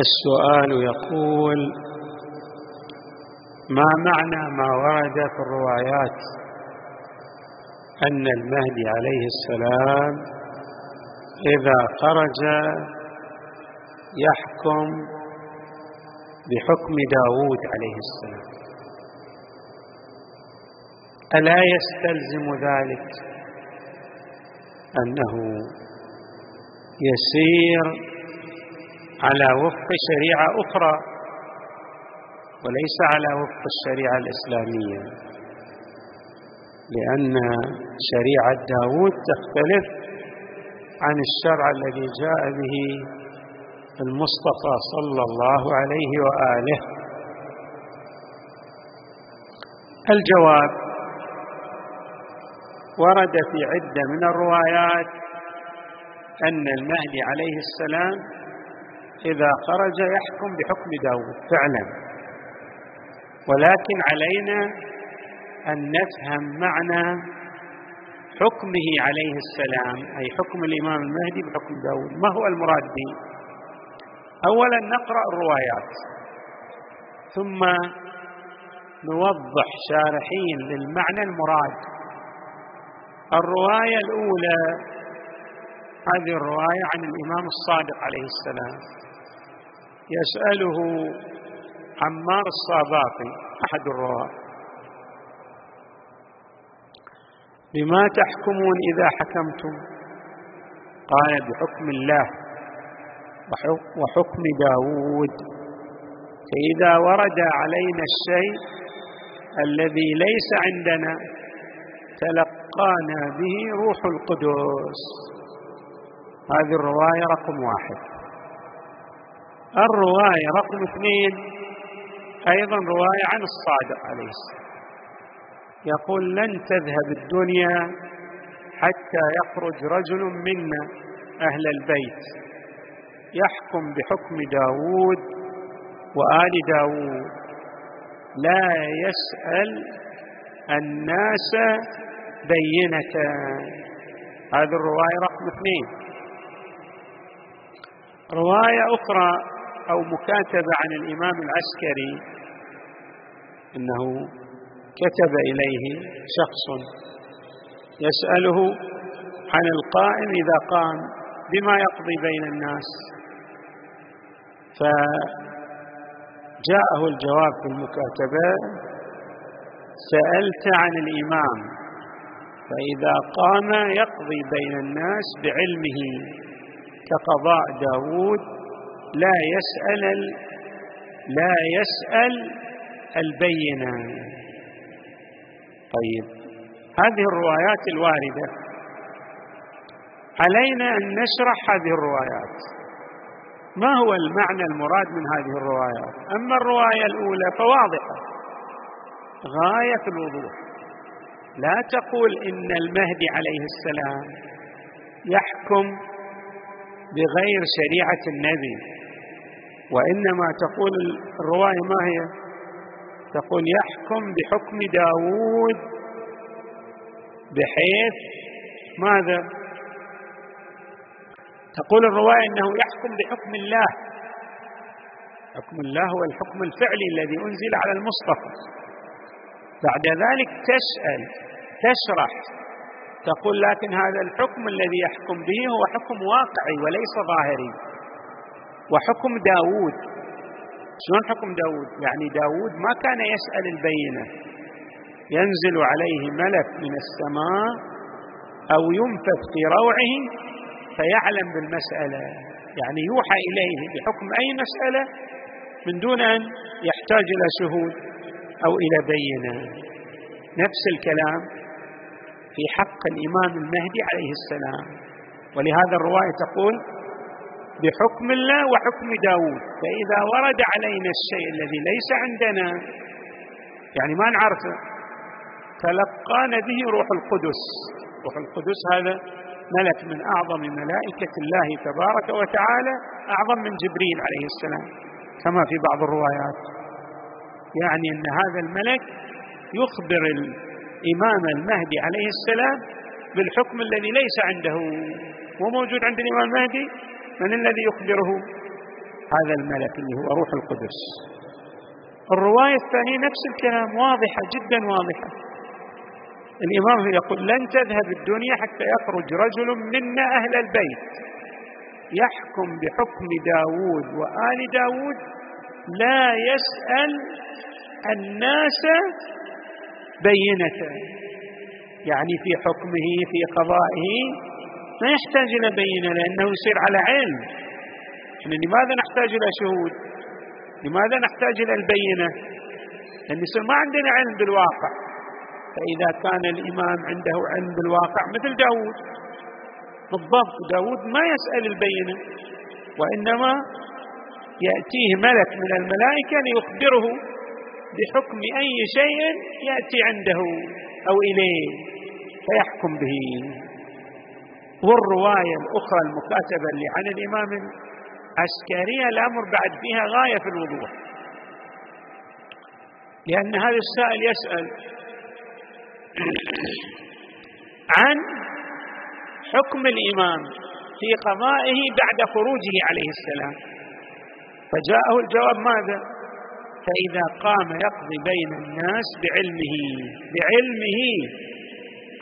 السؤال يقول ما معنى ما ورد في الروايات أن المهدي عليه السلام إذا خرج يحكم بحكم داود عليه السلام؟ ألا يستلزم ذلك أنه يسير على وفق شريعة أخرى وليس على وفق الشريعة الإسلامية لأن شريعة داود تختلف عن الشرع الذي جاء به المصطفى صلى الله عليه وآله. الجواب ورد في عدة من الروايات أن المهدي عليه السلام إذا خرج يحكم بحكم داود فعلا. ولكن علينا أن نفهم معنى حكمه عليه السلام أي حكم الإمام المهدي بحكم داود. ما هو المراد به؟ أولا نقرأ الروايات ثم نوضح شارحين للمعنى المراد. الرواية الأولى هذه الرواية عن الإمام الصادق عليه السلام. يسأله عمار الصاباقي أحد الرواة بما تحكمون إذا حكمتم؟ قال بحكم الله. وحكم داود فإذا ورد علينا الشيء الذي ليس عندنا تلقانا به روح القدس هذه الرواية رقم واحد. الرواية رقم اثنين أيضا رواية عن الصادق عليه السلام. يقول لن تذهب الدنيا حتى يخرج رجل منا أهل البيت. يحكم بحكم داود وآل داود. لا يسأل الناس بينة. هذه الرواية رقم اثنين. رواية أخرى أو مكاتبة عن الإمام العسكري أنه كتب إليه شخص يسأله عن القائم إذا قام بما يقضي بين الناس. فجاءه الجواب في المكاتبة سألت عن الإمام فإذا قام يقضي بين الناس بعلمه كقضاء داود لا يسأل لا يسأل البينة طيب. هذه الروايات الواردة. علينا أن نشرح هذه الروايات. ما هو المعنى المراد من هذه الروايات؟ أما الرواية الأولى فواضحة. غاية الوضوح. لا تقول إن المهدي عليه السلام يحكم بغير شريعة النبي. وإنما تقول الرواية ما هي؟ تقول يحكم بحكم داود بحيث ماذا؟ تقول الرواية أنه يحكم بحكم الله. حكم الله هو الحكم الفعلي الذي أنزل على المصطفى. بعد ذلك تسأل تشرح. تقول لكن هذا الحكم الذي يحكم به هو حكم واقعي وليس ظاهري. وحكم داود شلون حكم داود يعني داود ما كان يسأل البينة. ينزل عليه ملك من السماء أو ينفث في روعه فيعلم بالمسألة. يعني يوحى إليه بحكم أي مسألة من دون أن يحتاج إلى شهود أو إلى بينة. نفس الكلام في حق الإمام المهدي عليه السلام. ولهذا الرواية تقول بحكم الله وحكم داود فإذا ورد علينا الشيء الذي ليس عندنا يعني ما نعرفه تلقانا به روح القدس. روح القدس هذا ملك من أعظم ملائكة الله تبارك وتعالى أعظم من جبريل عليه السلام كما في بعض الروايات. يعني أن هذا الملك يخبر الإمام المهدي عليه السلام بالحكم الذي ليس عنده. وموجود عند الإمام المهدي؟ من الذي يخبره؟ هذا الملك اللي هو روح القدس. الرواية الثانية نفس الكلام واضحة جدا واضحة. الإمام يقول لن تذهب الدنيا حتى يخرج رجل منا أهل البيت. يحكم بحكم داود وآل داود لا يسأل الناس بينة. يعني في حكمه في قضائه ما يحتاج إلى بينة لأنه يصير على علم لماذا نحتاج إلى شهود؟ لماذا نحتاج إلى البينة؟ لأن يصير ما عندنا علم بالواقع. فإذا كان الإمام عنده علم بالواقع مثل داود بالضبط داود ما يسأل البينة وإنما يأتيه ملك من الملائكة ليخبره بحكم أي شيء يأتي عنده أو إليه فيحكم به. والرواية الأخرى المكاتبة اللي عن الإمام العسكري الأمر بعد فيها غاية في الوضوح. لأن هذا السائل يسأل عن حكم الإمام في قضائه بعد خروجه عليه السلام. فجاءه الجواب ماذا؟ فإذا قام يقضي بين الناس بعلمه بعلمه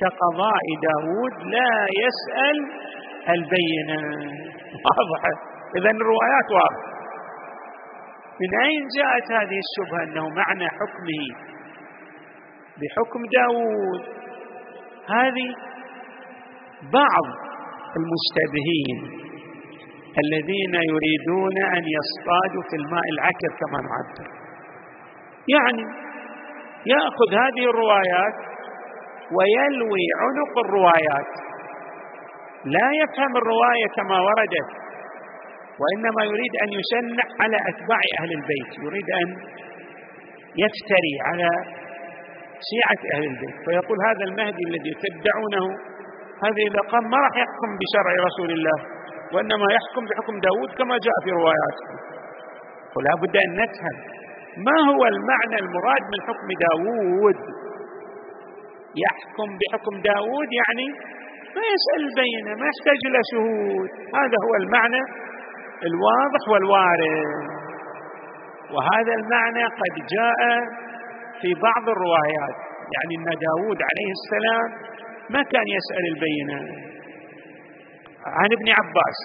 كقضاء داود لا يسأل البينة. واضحة إذا الروايات واضحة. من أين جاءت هذه الشبهة أنه معنى حكمه؟ بحكم داود. هذه بعض المشتبهين الذين يريدون أن يصطادوا في الماء العكر كما نعبر. يعني يأخذ هذه الروايات ويلوي عنق الروايات. لا يفهم الرواية كما وردت وإنما يريد أن يشنع على أتباع أهل البيت يريد أن يفتري على شيعة أهل البيت. فيقول هذا المهدي الذي تدعونه هذا إذا قام ما راح يحكم بشرع رسول الله وإنما يحكم بحكم داود كما جاء في رواياته. ولا بد أن نفهم ما هو المعنى المراد من حكم داود. يحكم بحكم داود يعني ما يسأل البينة ما يحتاج إلى شهود. هذا هو المعنى الواضح والوارد. وهذا المعنى قد جاء في بعض الروايات يعني أن داود عليه السلام ما كان يسأل البينة. عن ابن عباس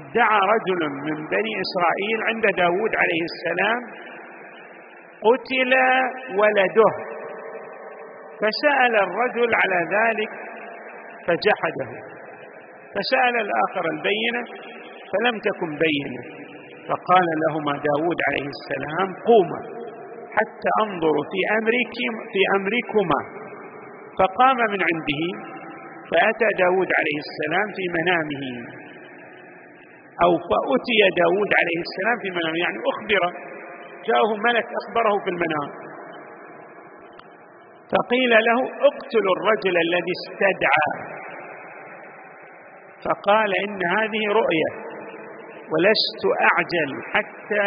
ادعى رجل من بني إسرائيل عند داود عليه السلام قتل ولده. فسأل الرجل على ذلك فجحده. فسأل الآخر البينة فلم تكن بينة. فقال لهما داود عليه السلام قوما حتى انظر في أمركم في أمركما. فقام من عنده فأتى داود عليه السلام في منامه. أو فأتي داود عليه السلام في منامه. يعني أخبر جاءه ملك أخبره في المنام. فقيل له اقتلوا الرجل الذي استدعى. فقال إن هذه رؤية ولست أعجل حتى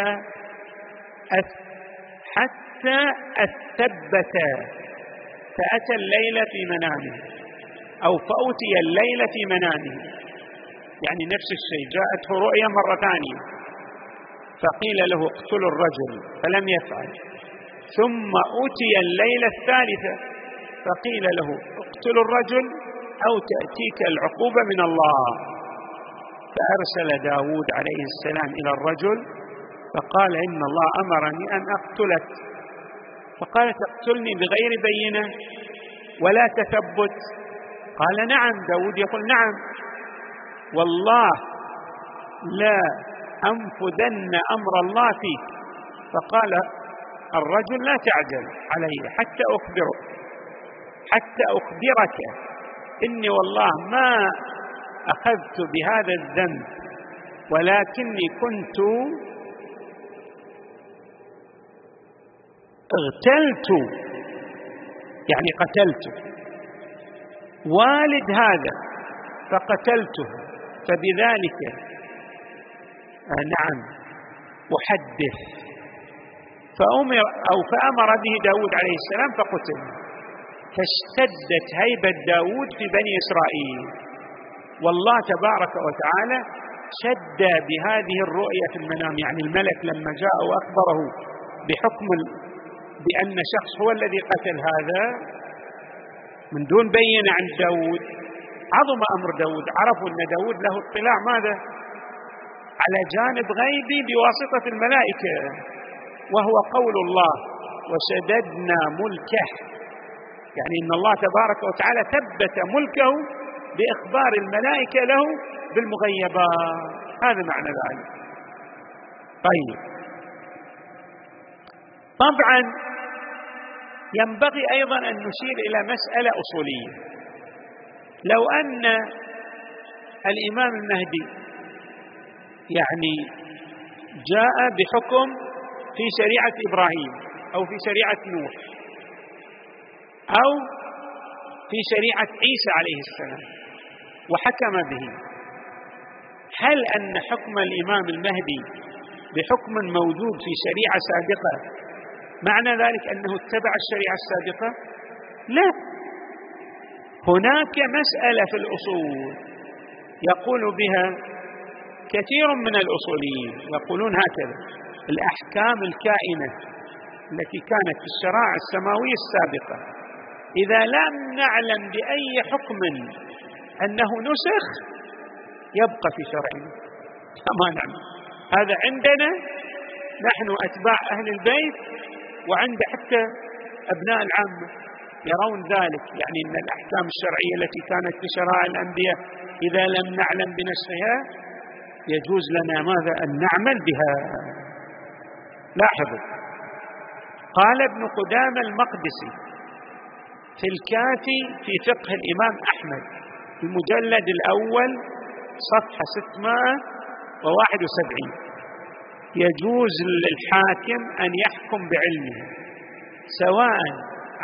حتى أثبت فأتى الليل في منامه أو فأوتي الليل في منامه. يعني نفس الشيء جاءته رؤيا مرة ثانية. فقيل له اقتلوا الرجل فلم يفعل. ثم أوتي الليلة الثالثة. فقيل له اقتلوا الرجل أو تأتيك العقوبة من الله. فأرسل داود عليه السلام إلى الرجل فقال إن الله أمرني أن أقتلك. فقال تقتلني بغير بينة ولا تثبت. قال نعم. داود يقول نعم. والله لا أنفذن أمر الله فيك. فقال الرجل لا تعجل علي حتى أخبرك حتى أخبرك. إني والله ما أخذت بهذا الذنب ولكني كنت اغتلت يعني قتلت. والد هذا فقتلته فبذلك آه نعم أحدث. فأمر أو فأمر به داود عليه السلام فقتل. فاشتدت هيبة داود في بني إسرائيل. والله تبارك وتعالى شد بهذه الرؤية في المنام. يعني الملك لما جاء وأخبره بحكم بأن شخص هو الذي قتل هذا من دون بينة عند داود عظم أمر داود. عرفوا أن داود له اطلاع ماذا؟ على جانب غيبي بواسطة الملائكة. وهو قول الله وشددنا ملكه. يعني إن الله تبارك وتعالى ثبت ملكه بإخبار الملائكة له بالمغيبات. هذا معنى ذلك طيب. طبعا ينبغي أيضا أن نشير إلى مسألة أصولية. لو أن الإمام المهدي يعني جاء بحكم في شريعة إبراهيم أو في شريعة نوح أو في شريعة عيسى عليه السلام. وحكم به. هل أن حكم الإمام المهدي بحكم موجود في شريعة سابقة معنى ذلك أنه اتبع الشريعة السابقة؟ لا. هناك مسألة في الأصول يقول بها كثير من الأصوليين يقولون هكذا. الأحكام الكائنة التي كانت في الشرائع السماوية السابقة. إذا لم نعلم بأي حكم أنه نسخ يبقى في شرعنا ما نعلم. هذا عندنا. نحن أتباع أهل البيت وعند حتى أبناء العامه يرون ذلك. يعني إن الأحكام الشرعية التي كانت في شرائع الأنبياء إذا لم نعلم بنسخها يجوز لنا ماذا؟ أن نعمل بها. لاحظوا. قال ابن قدامة المقدسي في الكافي في فقه الإمام أحمد المجلد الأول صفحة 671 يجوز للحاكم أن يحكم بعلمه سواء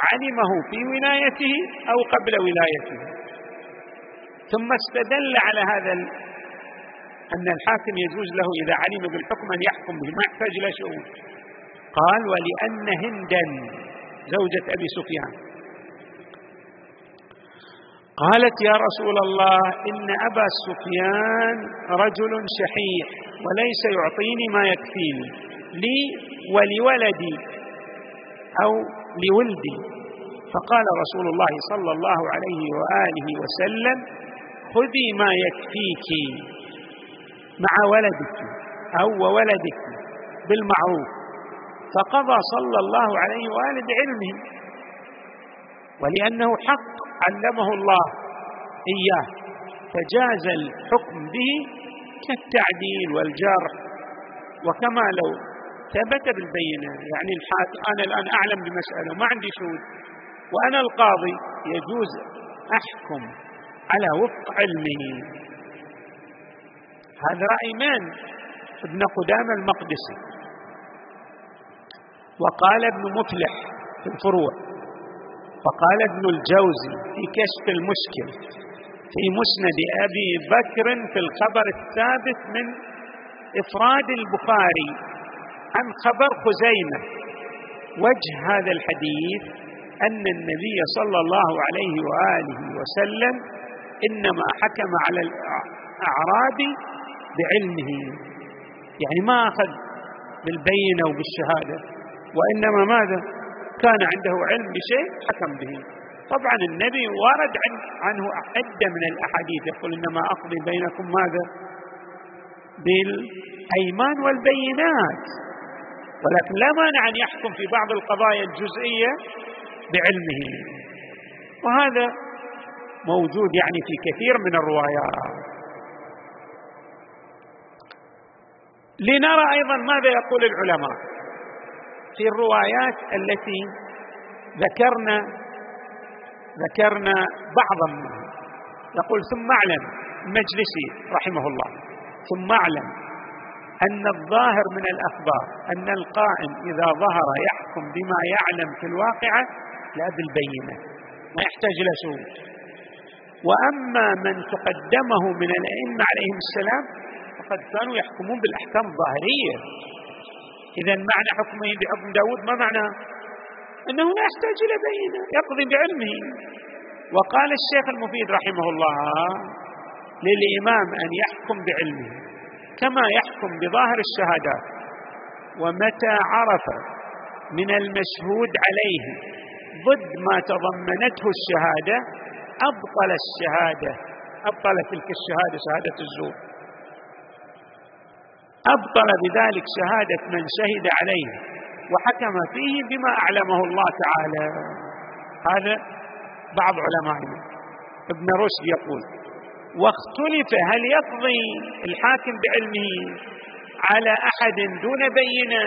علمه في ولايته أو قبل ولايته. ثم استدل على هذا أن الحاكم يجوز له إذا علم بالحكم أن يحكم به ما يحتاج إلى شؤون. قال ولأن هندا زوجة أبي سفيان. قالت يا رسول الله إن أبا سفيان رجل شحيح وليس يعطيني ما يكفيني لي ولولدي أو لولدي. فقال رسول الله صلى الله عليه وآله وسلم خذي ما يكفيك. مع ولدك أو وولدك بالمعروف. فقضى صلى الله عليه وآله بعلمه ولأنه حق علمه الله إياه فجاز الحكم به كالتعديل والجرح. وكما لو ثبت بالبينة يعني الحاكم أنا الآن أعلم بمسألة وما عندي شهود. وأنا القاضي يجوز أحكم على وفق علمه. هذا رأي من؟ ابن قدامة المقدسي وقال ابن مفلح في الفروع وقال ابن الجوزي في كشف المشكل في مسند أبي بكر في الخبر الثابت من إفراد البخاري عن خبر خزيمة وجه هذا الحديث أن النبي صلى الله عليه وآله وسلم إنما حكم على الاعراب بعلمه. يعني ما أخذ بالبينة وبالشهادة وإنما ماذا؟ كان عنده علم بشيء حكم به. طبعا النبي ورد عنه عدة من الأحاديث يقول إنما أقضي بينكم ماذا؟ بالأيمان والبينات. ولكن لا مانع أن يحكم في بعض القضايا الجزئية بعلمه. وهذا موجود يعني في كثير من الروايات. لنرى أيضا ماذا يقول العلماء في الروايات التي ذكرنا ذكرنا بعضا. منها يقول ثم اعلم المجلسي رحمه الله. ثم اعلم أن الظاهر من الأخبار أن القائم إذا ظهر يحكم بما يعلم في الواقعة لا بالبينه ما يحتاج إلى شهود وأما من تقدمه من الأئمة عليهم السلام فقد كانوا يحكمون بالأحكام الظاهرية. إذا معنى حكمه بحكم داود ما معنى؟ أنه لا يحتاج إلى بينة يقضي بعلمه. وقال الشيخ المفيد رحمه الله للإمام أن يحكم بعلمه كما يحكم بظاهر الشهادات. ومتى عرف من المشهود عليه ضد ما تضمنته الشهادة أبطل الشهادة. أبطل تلك الشهادة شهادة الزور. أبطل بذلك شهادة من شهد عليه وحكم فيه بما أعلمه الله تعالى. هذا بعض علمائنا ابن رشد يقول واختلف هل يقضي الحاكم بعلمه على أحد دون بينة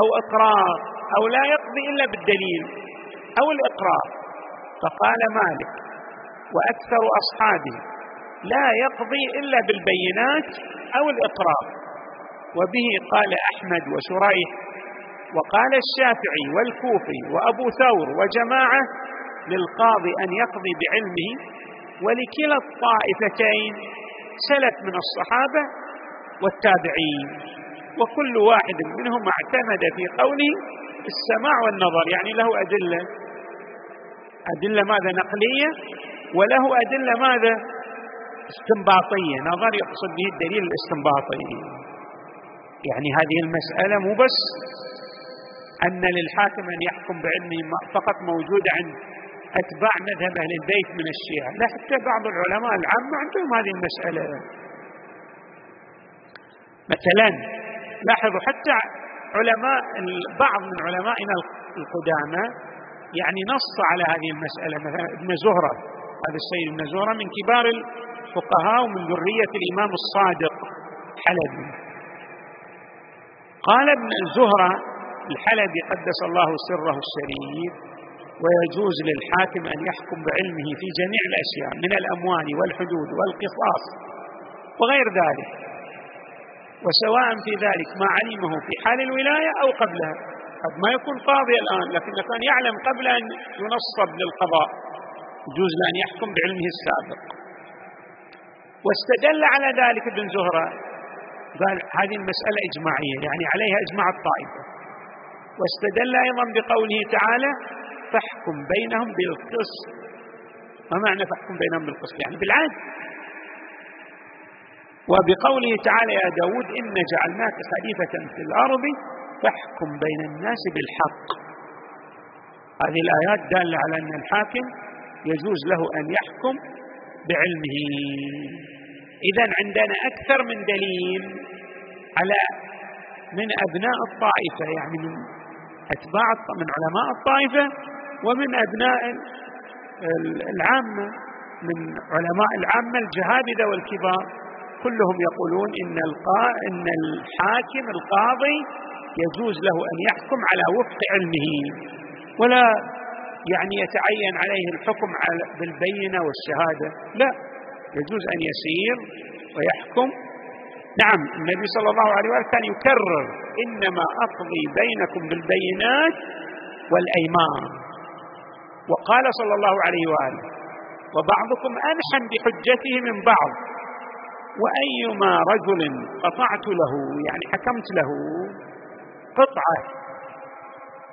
أو إقرار أو لا يقضي إلا بالدليل أو الإقرار؟ فقال مالك وأكثر أصحابه لا يقضي إلا بالبينات أو الإقرار. وبه قال أحمد وشريح وقال الشافعي والكوفي وأبو ثور وجماعة للقاضي أن يقضي بعلمه. ولكلا الطائفتين سلف من الصحابة والتابعين. وكل واحد منهم اعتمد في قوله السماع والنظر يعني له أدلة. أدلة ماذا نقلية؟ وله أدلة ماذا؟ استنباطية. نظر يقصد به الدليل الاستنباطي. يعني هذه المسألة مو بس أن للحاكم أن يحكم بعلمه فقط موجوده عند أتباع مذهب أهل البيت من الشيعة. لا حتى بعض العلماء العامة عندهم هذه المسألة. مثلا لاحظوا حتى علماء بعض من علمائنا القدامى يعني نص على هذه المسألة. مثلا ابن زهرة هذا السيد ابن زهرة من كبار الفقهاء ومن ذرية الإمام الصادق حلبي. قال ابن زهرة الحلبي قدس الله سره الشريف ويجوز للحاكم أن يحكم بعلمه في جميع الأشياء من الأموال والحدود والقصاص وغير ذلك. وسواء في ذلك ما علمه في حال الولاية أو قبلها. قد ما يكون قاضي الآن لكن كان يعلم قبل أن ينصب للقضاء يجوز له أن يحكم بعلمه السابق. واستدل على ذلك ابن زهرة قال هذه المسألة إجماعية يعني عليها إجماع الطائفة. واستدل أيضا بقوله تعالى فاحكم بينهم بالقسط. ما معنى فاحكم بينهم بالقسط؟ يعني بالعدل وبقوله تعالى يا داود إن جعلناك خليفة في الأرض فاحكم بين الناس بالحق. هذه الآيات دالة على أن الحاكم يجوز له أن يحكم بعلمه. إذا عندنا أكثر من دليل على من أبناء الطائفة يعني من أتباع من علماء الطائفة ومن أبناء العامة من علماء العامة الجهابذة والكبار. كلهم يقولون إن إن الحاكم القاضي يجوز له أن يحكم على وفق علمه. ولا يعني يتعين عليه الحكم على بالبينة والشهادة. لا. يجوز أن يسير ويحكم. نعم النبي صلى الله عليه وسلم كان يكرر إنما أقضي بينكم بالبينات والأيمان. وقال صلى الله عليه وآله وبعضكم انحن بحجته من بعض وأيما رجل قطعت له يعني حكمت له قطعة.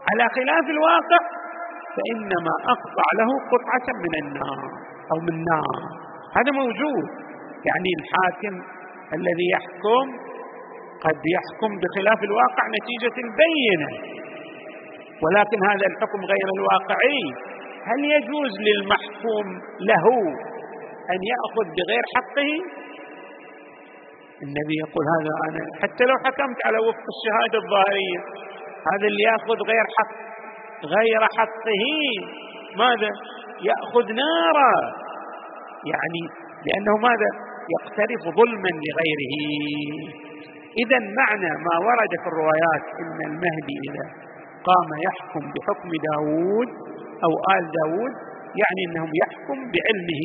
على خلاف الواقع فإنما أقطع له قطعة من النار أو من نار. هذا موجود. يعني الحاكم الذي يحكم قد يحكم بخلاف الواقع نتيجة البينه ولكن هذا الحكم غير الواقعي. هل يجوز للمحكوم له أن يأخذ بغير حقه؟ النبي يقول هذا أنا حتى لو حكمت على وفق الشهادة الظاهرية هذا اللي يأخذ غير حق غير حقه. ماذا؟ يأخذ نارا. يعني لأنه ماذا؟ يقترف ظلما لغيره. إذا معنى ما ورد في الروايات إن المهدي إذا قام يحكم بحكم داود أو آل داود يعني أنه يحكم بعلمه.